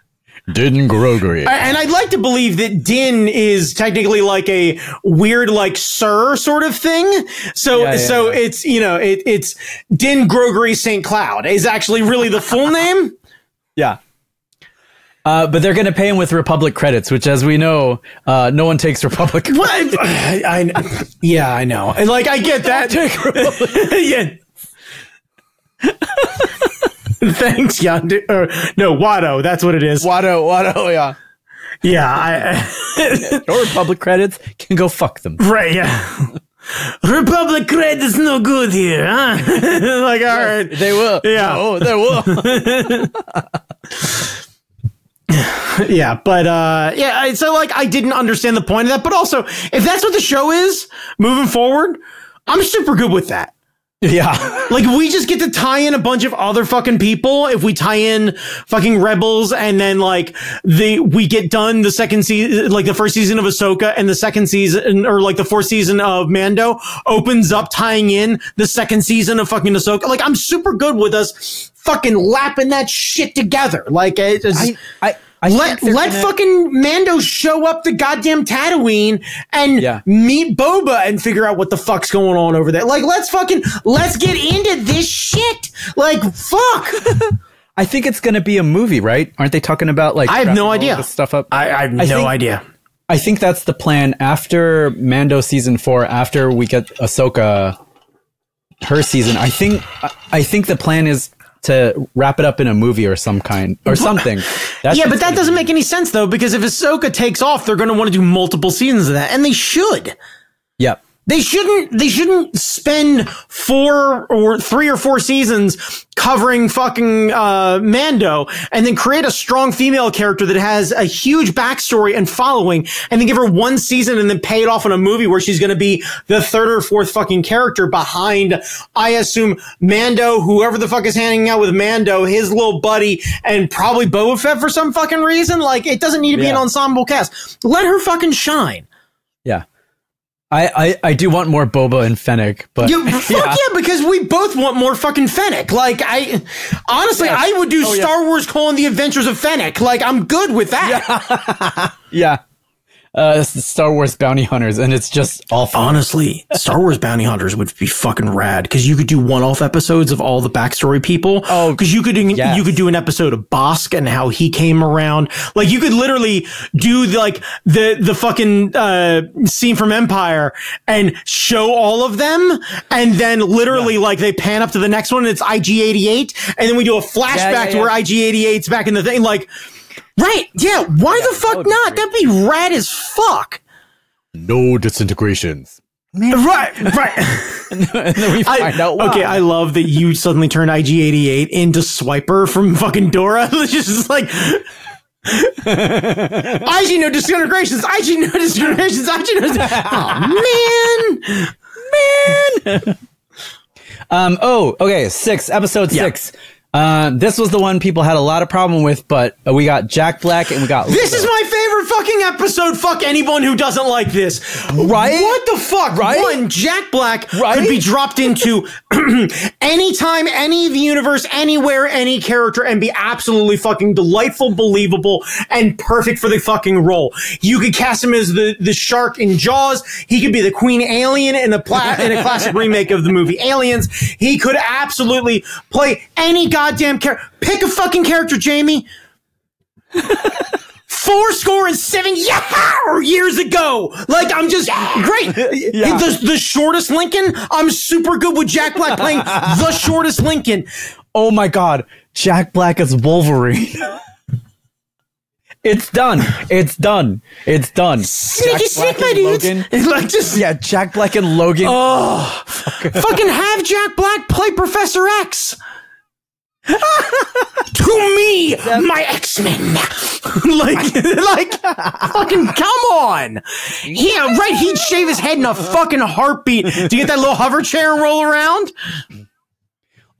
Din Grogery. And I'd like to believe that Din is technically like a weird, like sir sort of thing. So, yeah, yeah, so yeah. it's, you know, it, it's Din Grogery St. Cloud is actually really the full name. Yeah. Uh, but they're going to pay him with Republic credits, which, as we know, uh, no one takes Republic. What? I, I, yeah, I know. And like, I get that. yeah. Thanks, Yondu. Or, no, Watto. That's what it is. Watto, Watto, yeah. Yeah. I, or Republic credits can go fuck them. Right, yeah. Republic credits no good here, huh? like, all right. They will. Yeah. Oh, they will. yeah, but uh yeah, so like I didn't understand the point of that, but also if that's what the show is moving forward, I'm super good with that. Yeah. like we just get to tie in a bunch of other fucking people if we tie in fucking rebels and then like the we get done the second season like the first season of Ahsoka and the second season or like the fourth season of Mando opens up tying in the second season of fucking Ahsoka. Like I'm super good with us fucking lapping that shit together. Like I, I I let let gonna... fucking Mando show up the goddamn Tatooine and yeah. meet Boba and figure out what the fuck's going on over there. Like, let's fucking let's get into this shit. Like, fuck. I think it's gonna be a movie, right? Aren't they talking about like? I have no idea. Stuff up. I, I have no think, idea. I think that's the plan after Mando season four. After we get Ahsoka, her season. I think. I think the plan is to wrap it up in a movie or some kind or something. That's yeah, but that doesn't make any sense though, because if Ahsoka takes off, they're going to want to do multiple seasons of that, and they should. Yep. They shouldn't they shouldn't spend four or three or four seasons covering fucking uh, Mando and then create a strong female character that has a huge backstory and following and then give her one season and then pay it off in a movie where she's going to be the third or fourth fucking character behind I assume Mando, whoever the fuck is hanging out with Mando, his little buddy, and probably Boba Fett for some fucking reason. Like it doesn't need to be Yeah. an ensemble cast. Let her fucking shine. Yeah. I, I, I do want more Boba and Fennec, but You, fuck yeah. because we both want more fucking Fennec. Like I, honestly, Yes. I would do Oh, yeah. Star Wars: colon, The Adventures of Fennec. Like I'm good with that. yeah. Uh, Star Wars bounty hunters, and it's just awful. Honestly, Star Wars Bounty Hunters would be fucking rad because you could do one-off episodes of all the backstory people. Oh, because you could do, yes. you could do an episode of Bossk and how he came around. Like you could literally do the, like the the fucking uh, scene from Empire and show all of them, and then literally like they pan up to the next one and it's IG88, and then we do a flashback yeah, to yeah. where IG88's back in the thing. Like, right? Yeah. Why the fuck would not? great. That'd be rad as fuck. No disintegrations. Right. Right. and then we I, out why. okay, I love that you suddenly turned IG88 into Swiper from fucking Dora. It's just like IG no disintegrations, IG no disintegrations, IG no. Oh man, man. Um. Oh. Okay. Six. Episode Yeah. six. Uh, this was the one people had a lot of problem with, but uh, we got Jack Black and we got This is my favorite fucking episode. Fuck anyone who doesn't like this. Right? What the fuck? Right? One, Jack Black Right? could be dropped into anytime, any of the universe, anywhere, any character, and be absolutely fucking delightful, believable, and perfect for the fucking role. You could cast him as the, the shark in Jaws. He could be the Queen Alien in a pla- in a classic remake of the movie Aliens. He could absolutely play any goddamn character. Pick a fucking character, Jamie four score and seven yeah, years ago. Like I'm just great. Yeah. The, the shortest Lincoln. I'm super good with Jack Black playing the shortest Lincoln. Oh my God, Jack Black as Wolverine. it's done. It's done. It's done. Sneaky sneak, my dudes. Logan. It's like just Yeah, Jack Black and Logan. oh, fucking have Jack Black play Professor X. to me, my X Men. like, like, fucking come on. Yeah, uh, right. He'd shave his head in a fucking heartbeat to get that little hover chair and roll around.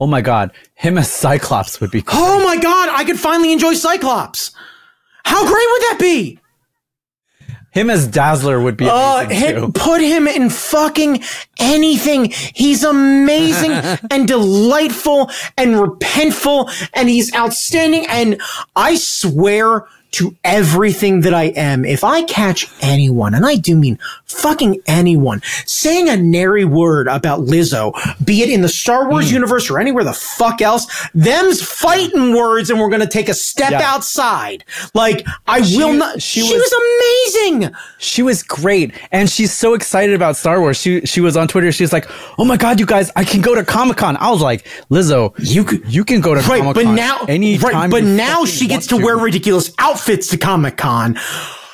oh my God, him as Cyclops would be. Cool. Oh my god, I could finally enjoy Cyclops. How great would that be? Him as Dazzler would be. Uh, hit, put him in fucking anything. He's amazing and delightful and repentful and he's outstanding. And I swear to everything that I am, if I catch anyone, and I do mean fucking anyone, saying a nary word about Lizzo, be it in the Star. Wars hmm. universe or anywhere the fuck else, them's fighting words and we're gonna take a step Yeah. outside. Like, I will not, she she, was- was amazing. She was great, and she's so excited about Star Wars. She she was on Twitter. She's like, "Oh my god, you guys, I can go to Comic Con." I was like, "Lizzo, You you can go to right, Comic but Con now, anytime." right, but now she gets want to wear ridiculous outfits to Comic Con.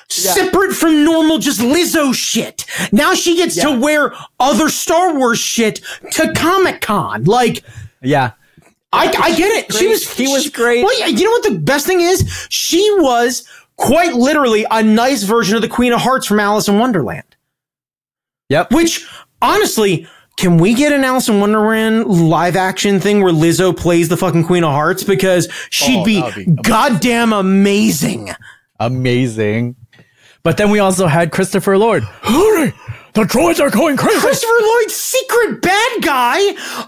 Separate from normal, just Lizzo shit. Now she gets to wear other Star Wars shit to Comic Con. Like, Yeah, I, I get it. She was, He was she- great. Well, yeah, you know what the best thing is? She was quite literally a nice version of the Queen of Hearts from Alice in Wonderland. yep. Which, honestly, can we get an Alice in Wonderland live action thing where Lizzo plays the fucking Queen of Hearts? Because she'd Oh, be, that would be amazing. goddamn amazing. amazing. But then we also had Christopher Lloyd. Hurry! The droids are going crazy. Christopher Lloyd's secret bad guy.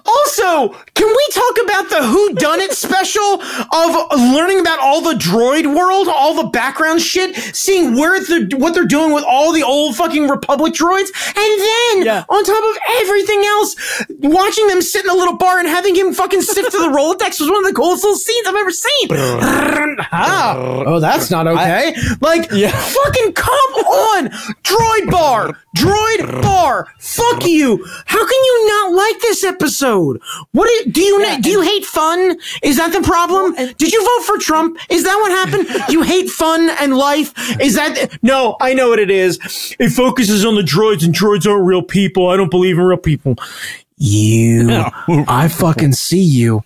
Also, can we talk about the Who Done It special of learning about all the droid world, all the background shit, seeing where the what they're doing with all the old fucking Republic droids, and then Yeah. on top of everything else, watching them sit in a little bar and having him fucking sift through the Rolodex was one of the coolest little scenes I've ever seen. ah, oh, that's not okay. like, Yeah. fucking come on? Droid bar, droid bar. Fuck you. How can you not like this episode? What do you, do you yeah, do? You hate fun? Is that the problem? Well, Did you vote for Trump? Is that what happened? you hate fun and life? Is that no? I know what it is. It focuses on the droids, and droids aren't real people. I don't believe in real people. You, no. I fucking see you.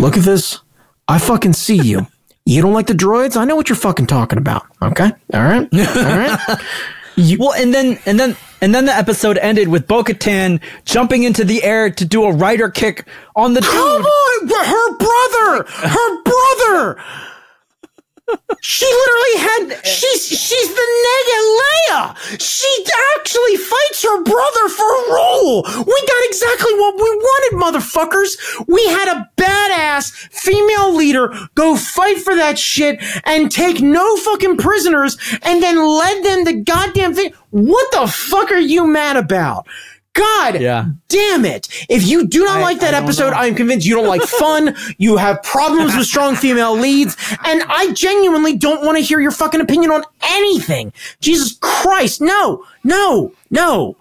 Look at this. I fucking see you. You don't like the droids? I know what you're fucking talking about. Okay. All right. All right. You, well, and then and then and then the episode ended with Bo-Katan jumping into the air to do a rider kick on the Come dude. on, her brother, her brother she literally had she's she's the nega Leia. She actually fights her brother for a role. We got exactly what we wanted, motherfuckers. We had a badass female leader go fight for that shit and take no fucking prisoners and then led them to goddamn thing. What the fuck are you mad about? God yeah. damn it. If you do not I, like that episode, I am convinced you don't like fun. You have problems with strong female leads. And I genuinely don't want to hear your fucking opinion on anything. Jesus Christ. No, no, no.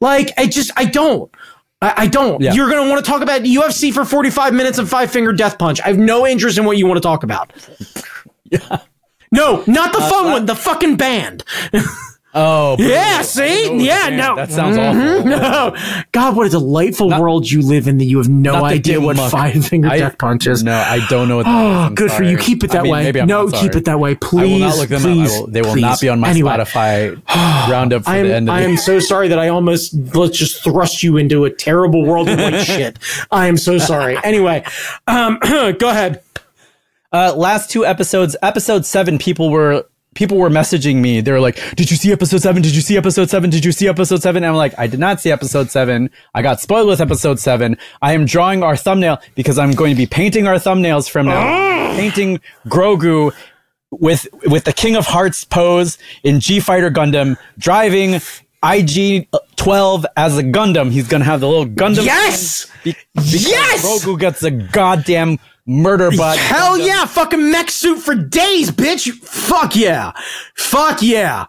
Like, I just, I don't. I, I don't. Yeah. You're going to want to talk about UFC for 45 minutes and five finger death punch. I have no interest in what you want to talk about. yeah. No, not the uh, fun one, the fucking band. Oh, yeah. See, yeah, no, that sounds mm-hmm. awful. No, God, what a delightful not, world you live in that you have no idea what five finger death punch is. No, I don't know what. That oh, good sorry. for you. Keep it that I mean, way. no, keep it that way, please. I will not look them please, up. Will, they will please. not be on my anyway. Spotify roundup for I am, the end. Of I am so sorry that I almost let's just thrust you into a terrible world of white shit. I am so sorry. Anyway, um, go ahead. Uh, last two episodes, episode seven, people were people were messaging me. They were like, "Did you see episode seven? Did you see episode seven? Did you see episode seven? And I'm like, "I did not see episode seven. I got spoiled with episode seven. I am drawing our thumbnail because I'm going to be painting our thumbnails from now. Ah! painting Grogu with with the King of Hearts pose in G Fighter Gundam, driving IG 12 as a Gundam. He's gonna have the little Gundam. Yes. Be- yes. Grogu gets a goddamn murder butt. Hell yeah, fucking mech suit for days, bitch. Fuck yeah. Fuck yeah.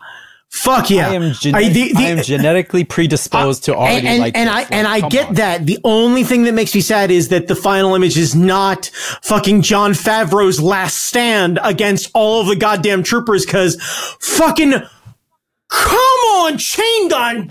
Fuck yeah! I am, gene- I, the, the, I am genetically predisposed uh, to already and, like. And, I and I get on. that. The only thing that makes me sad is that the final image is not fucking Jon Favreau's last stand against all of the goddamn troopers. Because fucking come on, chain gun,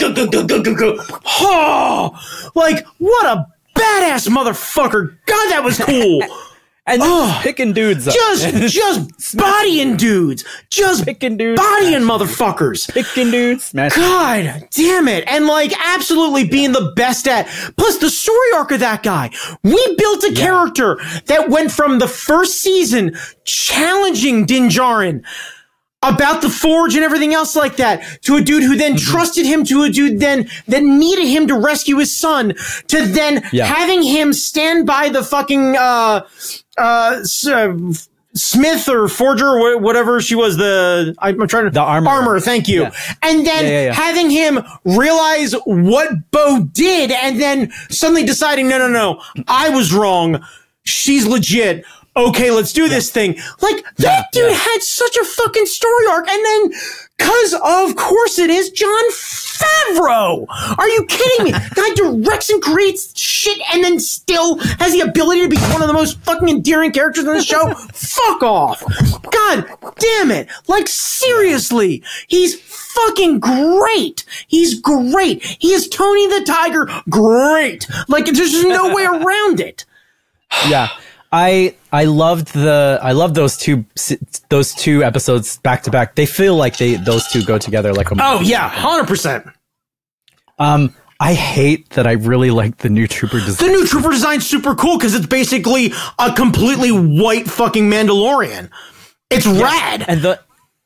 oh, like what a badass motherfucker! God, that was cool. and oh, picking dudes up. Just, just bodying dudes. Just picking dudes. Bodying motherfuckers. Picking dudes. God damn it. And like absolutely being the best at. Plus the story arc of that guy. We built a yeah. character that went from the first season challenging Din Djarin about the forge and everything else like that to a dude who then mm-hmm. trusted him to a dude then that needed him to rescue his son to then yeah. having him stand by the fucking uh uh, uh Smith or Forger or whatever she was the I'm trying to the armor armor thank you. Yeah. and then yeah, yeah, having him realize what Bo did and then suddenly deciding no no no I was wrong. She's legit. Okay, let's do this thing. Like that dude had such a fucking story arc, and then cause of course it is Jon Favreau. Are you kidding me? Guy directs and creates shit, and then still has the ability to be one of the most fucking endearing characters in the show. Fuck off! God damn it! Like seriously, he's fucking great. He's great. He is Tony the Tiger. Great. Like there's no way around it. Yeah. I I loved the I loved those two those two episodes back to back. They feel like they those two go together like a Oh yeah, 100%. Um I hate that I really like the new trooper design. The new trooper design's super cool cuz it's basically a completely white fucking Mandalorian. It's yeah. rad. And the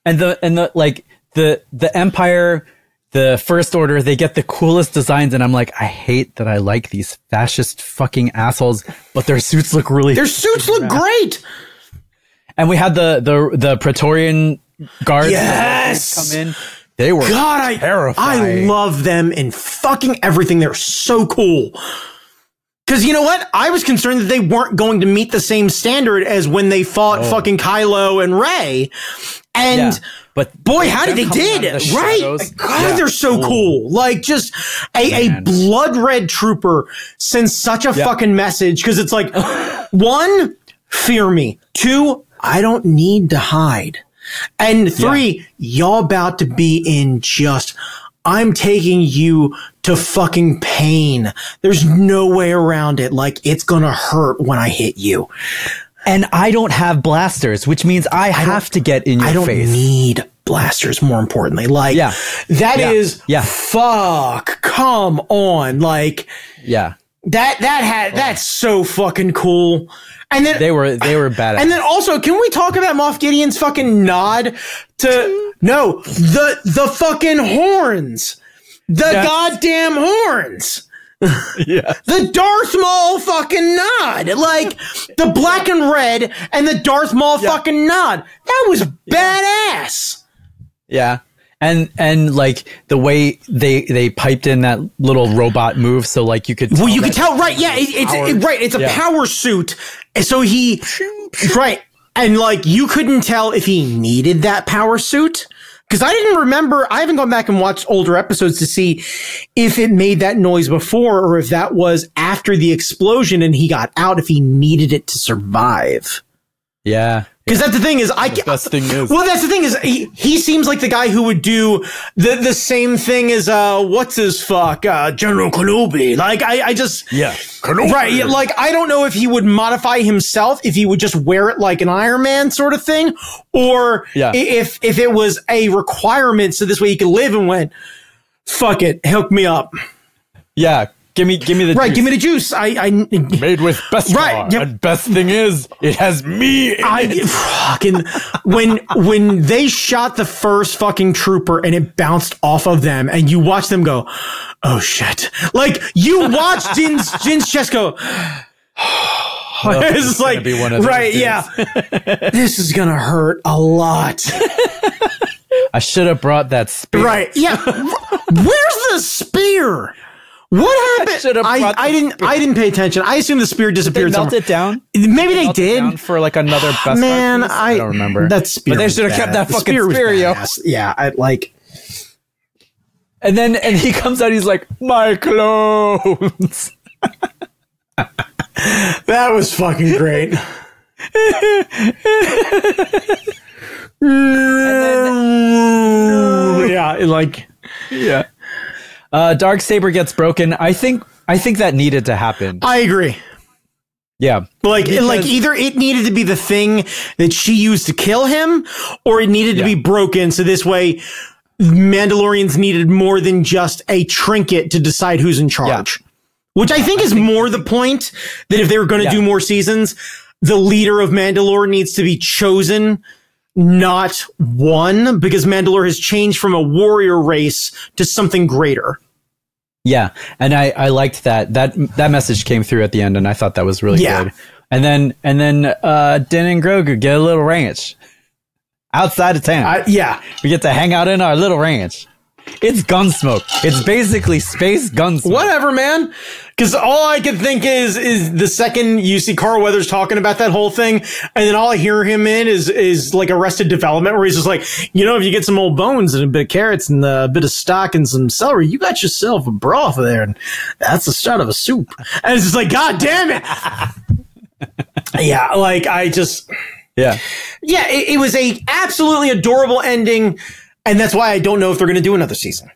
and the and the like the the empire the first order, they get the coolest designs, and I'm like, I hate that I like these fascist fucking assholes, but their suits look really. Their suits look great. And we had the the the Praetorian guards yes! come in. They were God, I, terrifying. I love them in fucking everything. They're so cool. Because you know what? I was concerned that they weren't going to meet the same standard as when they fought oh. fucking Kylo and Rey. And yeah But boy, how did they did the right? God, Yeah. they're so cool. Like just a, a blood red trooper sends such a Yeah. fucking message because it's like one, fear me. Two, I don't need to hide. And three, y'all about to be in just I'm taking you to fucking pain. There's no way around it. Like it's gonna hurt when I hit you. and I don't have blasters, which means I, have to get in your face. I don't face. need blasters. More importantly, like Yeah. that Yeah. is Yeah. fuck. Come on, like yeah, that. That had that's so fucking cool. And then they were they were badass. and then also, can we talk about Moff Gideon's fucking nod to no the the fucking horns, the Yes. goddamn horns. yeah, The Darth Maul fucking nod. Like the black and red and the Darth Maul fucking nod. That was badass. yeah, and and like the way they they piped in that little robot move, so like you could Well, you could tell, right? Yeah, it, it's it- right. It's a Yeah. power suit, so he, right, and like you couldn't tell if he needed that power suit because I didn't remember. I haven't gone back and watched older episodes to see if it made that noise before or if that was after the explosion and he got out. If he needed it to survive. yeah, Because that's the thing is, I the best thing is well, that's the thing is, he, he seems like the guy who would do the the same thing as uh, what's his fuck, uh, General Kenobi. Like, I, I just yeah, right, like I don't know if he would modify himself, if he would just wear it like an Iron Man sort of thing, or Yeah. if if it was a requirement so this way he could live and went, fuck it, hook me up, yeah. Give me give me the right, juice. give me the juice. I I. made with best Right, yep. And best thing is, it has me. In I it. fucking when when they shot the first fucking trooper and it bounced off of them and you watch them go, oh shit! Like you watch Jin's Jin's chest go. it's gonna like be one of those right, days. yeah. this is gonna hurt a lot, I should have brought that spear. right? Yeah. Where's the spear? What happened? should've I, I, didn't. I didn't pay attention. I assumed the spear They disappeared. melt somewhere. it down. Maybe they it did. for like another best. Man. I, I don't remember. That spear, But they should have kept that The fucking was spear, yo. Yeah, I like. And then and he comes out. He's like, my clothes. That was fucking great. yeah, like yeah. Uh, Dark Saber gets broken. I think. I think that needed to happen. I agree. Yeah. Like, Because- like either it needed to be the thing that she used to kill him, or it needed to Yeah. be broken. So this way, Mandalorians needed more than just a trinket to decide who's in charge. Which I think is more the point that if they were going to Yeah. do more seasons, the leader of Mandalore needs to be chosen, not one, because Mandalore has changed from a warrior race to something greater. Yeah, and I, I liked that that that message came through at the end, and I thought that was really Yeah. good. And then and then uh, Din and Grogu get a little ranch outside of town. I, yeah. we get to hang out in our little ranch. It's Gunsmoke. It's basically space Gunsmoke. Whatever, man. Because all I can think is is the second you see Carl Weathers talking about that whole thing, and then all I hear him in is is like Arrested Development, where he's just like, you know, if you get some old bones and a bit of carrots and a bit of stock and some celery, you got yourself a broth there, and that's the start of a soup. And it's just like, God damn it. yeah, like I just Yeah, yeah, it, it was a absolutely adorable ending, and that's why I don't know if they're going to do another season.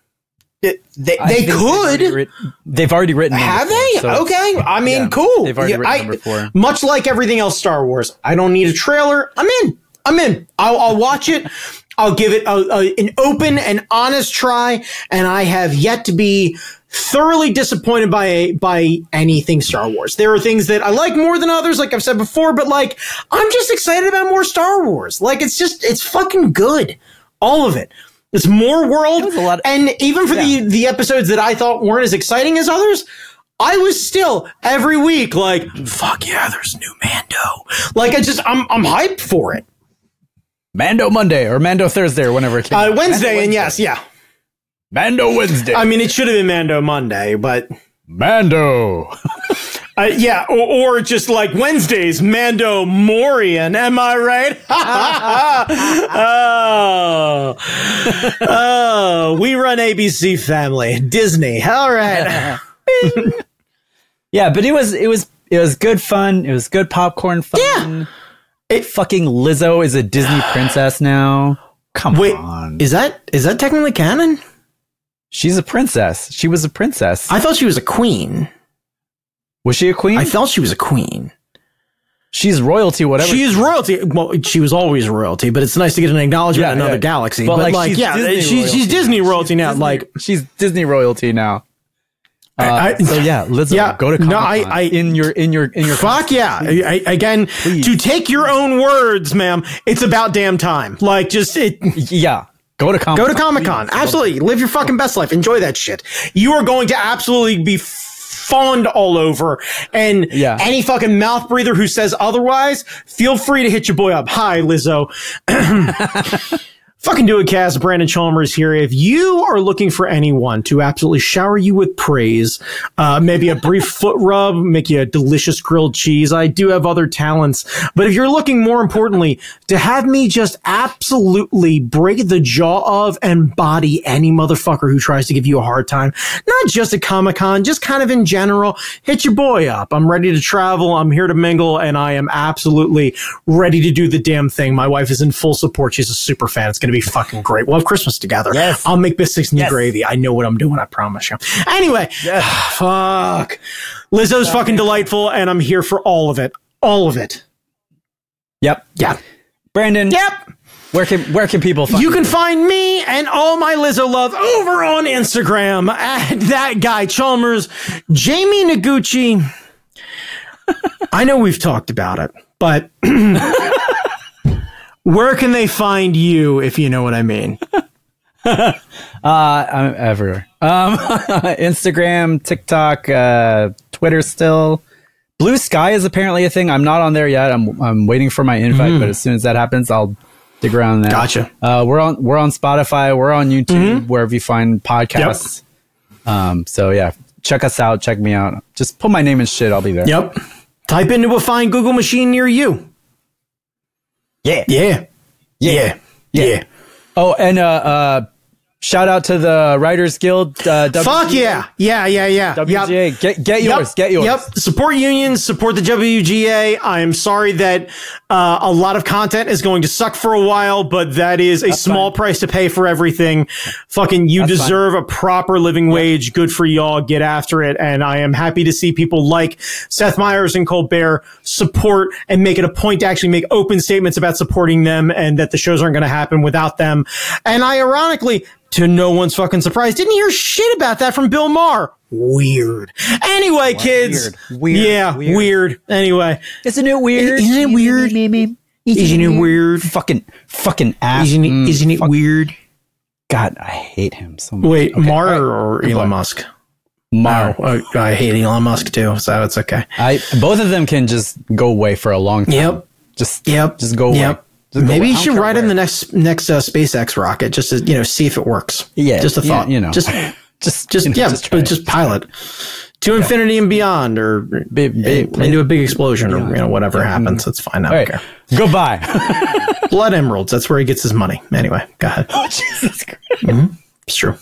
It- they I they think They've already, could. writ- they've already written. Have four, they? so- okay. I mean, yeah, cool. they've already Yeah, written I- number four. Much like everything else Star Wars, I don't need a trailer. I'm in. I'm in. I'll, I'll watch it. I'll give it a, a, an open and honest try, and I have yet to be thoroughly disappointed by by anything Star Wars. There are things that I like more than others, like I've said before, but like I'm just excited about more Star Wars. Like it's just it's fucking good, all of it. It's more world, was a lot- and even for Yeah. the the episodes that I thought weren't as exciting as others, I was still every week like, fuck yeah, there's new Mando. Like I just I'm I'm hyped for it. Mando Monday or Mando Thursday or whenever it came. Uh, out. Wednesday, Mando and yes, yeah. Mando Wednesday. I mean, it should have been Mando Monday, but Mando. Uh, yeah, or, or, just like Wednesdays, Mando Morian. Am I right? oh, oh, we run ABC Family, Disney. All right. yeah, but it was it was it was good fun. It was good popcorn fun. Yeah. It fucking Lizzo is a Disney princess now. Come Wait, on. is that is that technically canon? She's a princess. She was a princess. I thought she was a queen. Was she a queen? I felt she was a queen. She's royalty, whatever. She is royalty. Well, she was always royalty, but it's nice to get an acknowledgement Yeah, in another yeah. galaxy. But, But, like, like, she's yeah, Disney she's royalty she's Disney royalty now. Disney- like, she's Disney royalty now. Uh, I- so yeah, Lizzo, Yeah, go to no, I- I- in your in your in your fuck yeah! I- again, Please. to take your own words, ma'am, it's about damn time. Like, just it. yeah. Go to Comic Go to Comic Con. Absolutely. Live your fucking best life. Enjoy that shit. You are going to absolutely be fawned all over. And Yeah. any fucking mouth breather who says otherwise, feel free to hit your boy up. Hi, Lizzo. Fucking do it, Cass. Brandon Chalmers here. If you are looking for anyone to absolutely shower you with praise, uh, maybe a brief foot rub, make you a delicious grilled cheese, I do have other talents. But if you're looking more importantly to have me just absolutely break the jaw of and body any motherfucker who tries to give you a hard time, not just at Comic Con, just kind of in general, hit your boy up. I'm ready to travel. I'm here to mingle and I am absolutely ready to do the damn thing. My wife is in full support. She's a super fan. It's going to be fucking great. We'll have Christmas together. Yes. I'll make biscuits and Yes. gravy. I know what I'm doing. I promise you. Anyway, Yes. fuck. Lizzo's fucking delightful and I'm here for all of it. All of it. Yep. Yeah. Brandon. Yep. Where can where can people find You can find me and all my Lizzo love over on Instagram at that guy Chalmers, Jamie Noguchi. I know we've talked about it, but where can they find you if you know what I mean? Uh, I'm everywhere. Um, Instagram, TikTok, uh, Twitter still. Blue Sky is apparently a thing. I'm not on there yet. I'm I'm waiting for my invite, but as soon as that happens, I'll dig around there. Gotcha. Uh, we're on we're on Spotify. We're on YouTube, wherever you find podcasts. Um, so yeah, check us out. Check me out. Just put my name and shit. I'll be there. Yep. Type into a fine Google machine near you. Yeah. Yeah. Yeah. Yeah. Oh, and uh, uh, shout out to the Writers Guild. Uh, Fuck WGA. yeah. Yeah, yeah, yeah. Yep. WGA. Get get yours. Yep, Get yours. Yep. Support unions, support the WGA. I am sorry that uh, a lot of content is going to suck for a while, but that is a small price to pay for everything. Fucking, you That's deserve a proper living wage. Good for y'all. Get after it. And I am happy to see people like Seth Meyers and Colbert support and make it a point to actually make open statements about supporting them and that the shows aren't going to happen without them. And I ironically, to no one's fucking surprise, didn't hear shit about that from Bill Maher. Weird. Anyway, kids. Weird. Weird. Yeah, Weird. weird. Anyway. Isn't it weird? Isn't it weird? Isn't it weird? Fucking fucking ass. Isn't it, Mm, isn't it fuck- weird? God, I hate him so much. Wait, Okay, Maher or Goodbye. Elon Musk? Maher. Oh, I, I hate Elon Musk too, so it's okay. I both of them can just go away for a long time. Yep. Just Yep. Just go away. Yep. Just Maybe you should ride in the next next uh, SpaceX rocket just to you know see if it works. Yeah, just a yeah, thought. you know. just just just you know, yeah, just but just pilot to infinity and beyond, or Bi- bi- eh, into a big explosion, or you know whatever Yeah. happens. Mm-hmm. That's fine. I don't right. care. Goodbye. Blood emeralds. That's where he gets his money. Anyway, go ahead. oh Jesus Christ. Mm-hmm. It's true.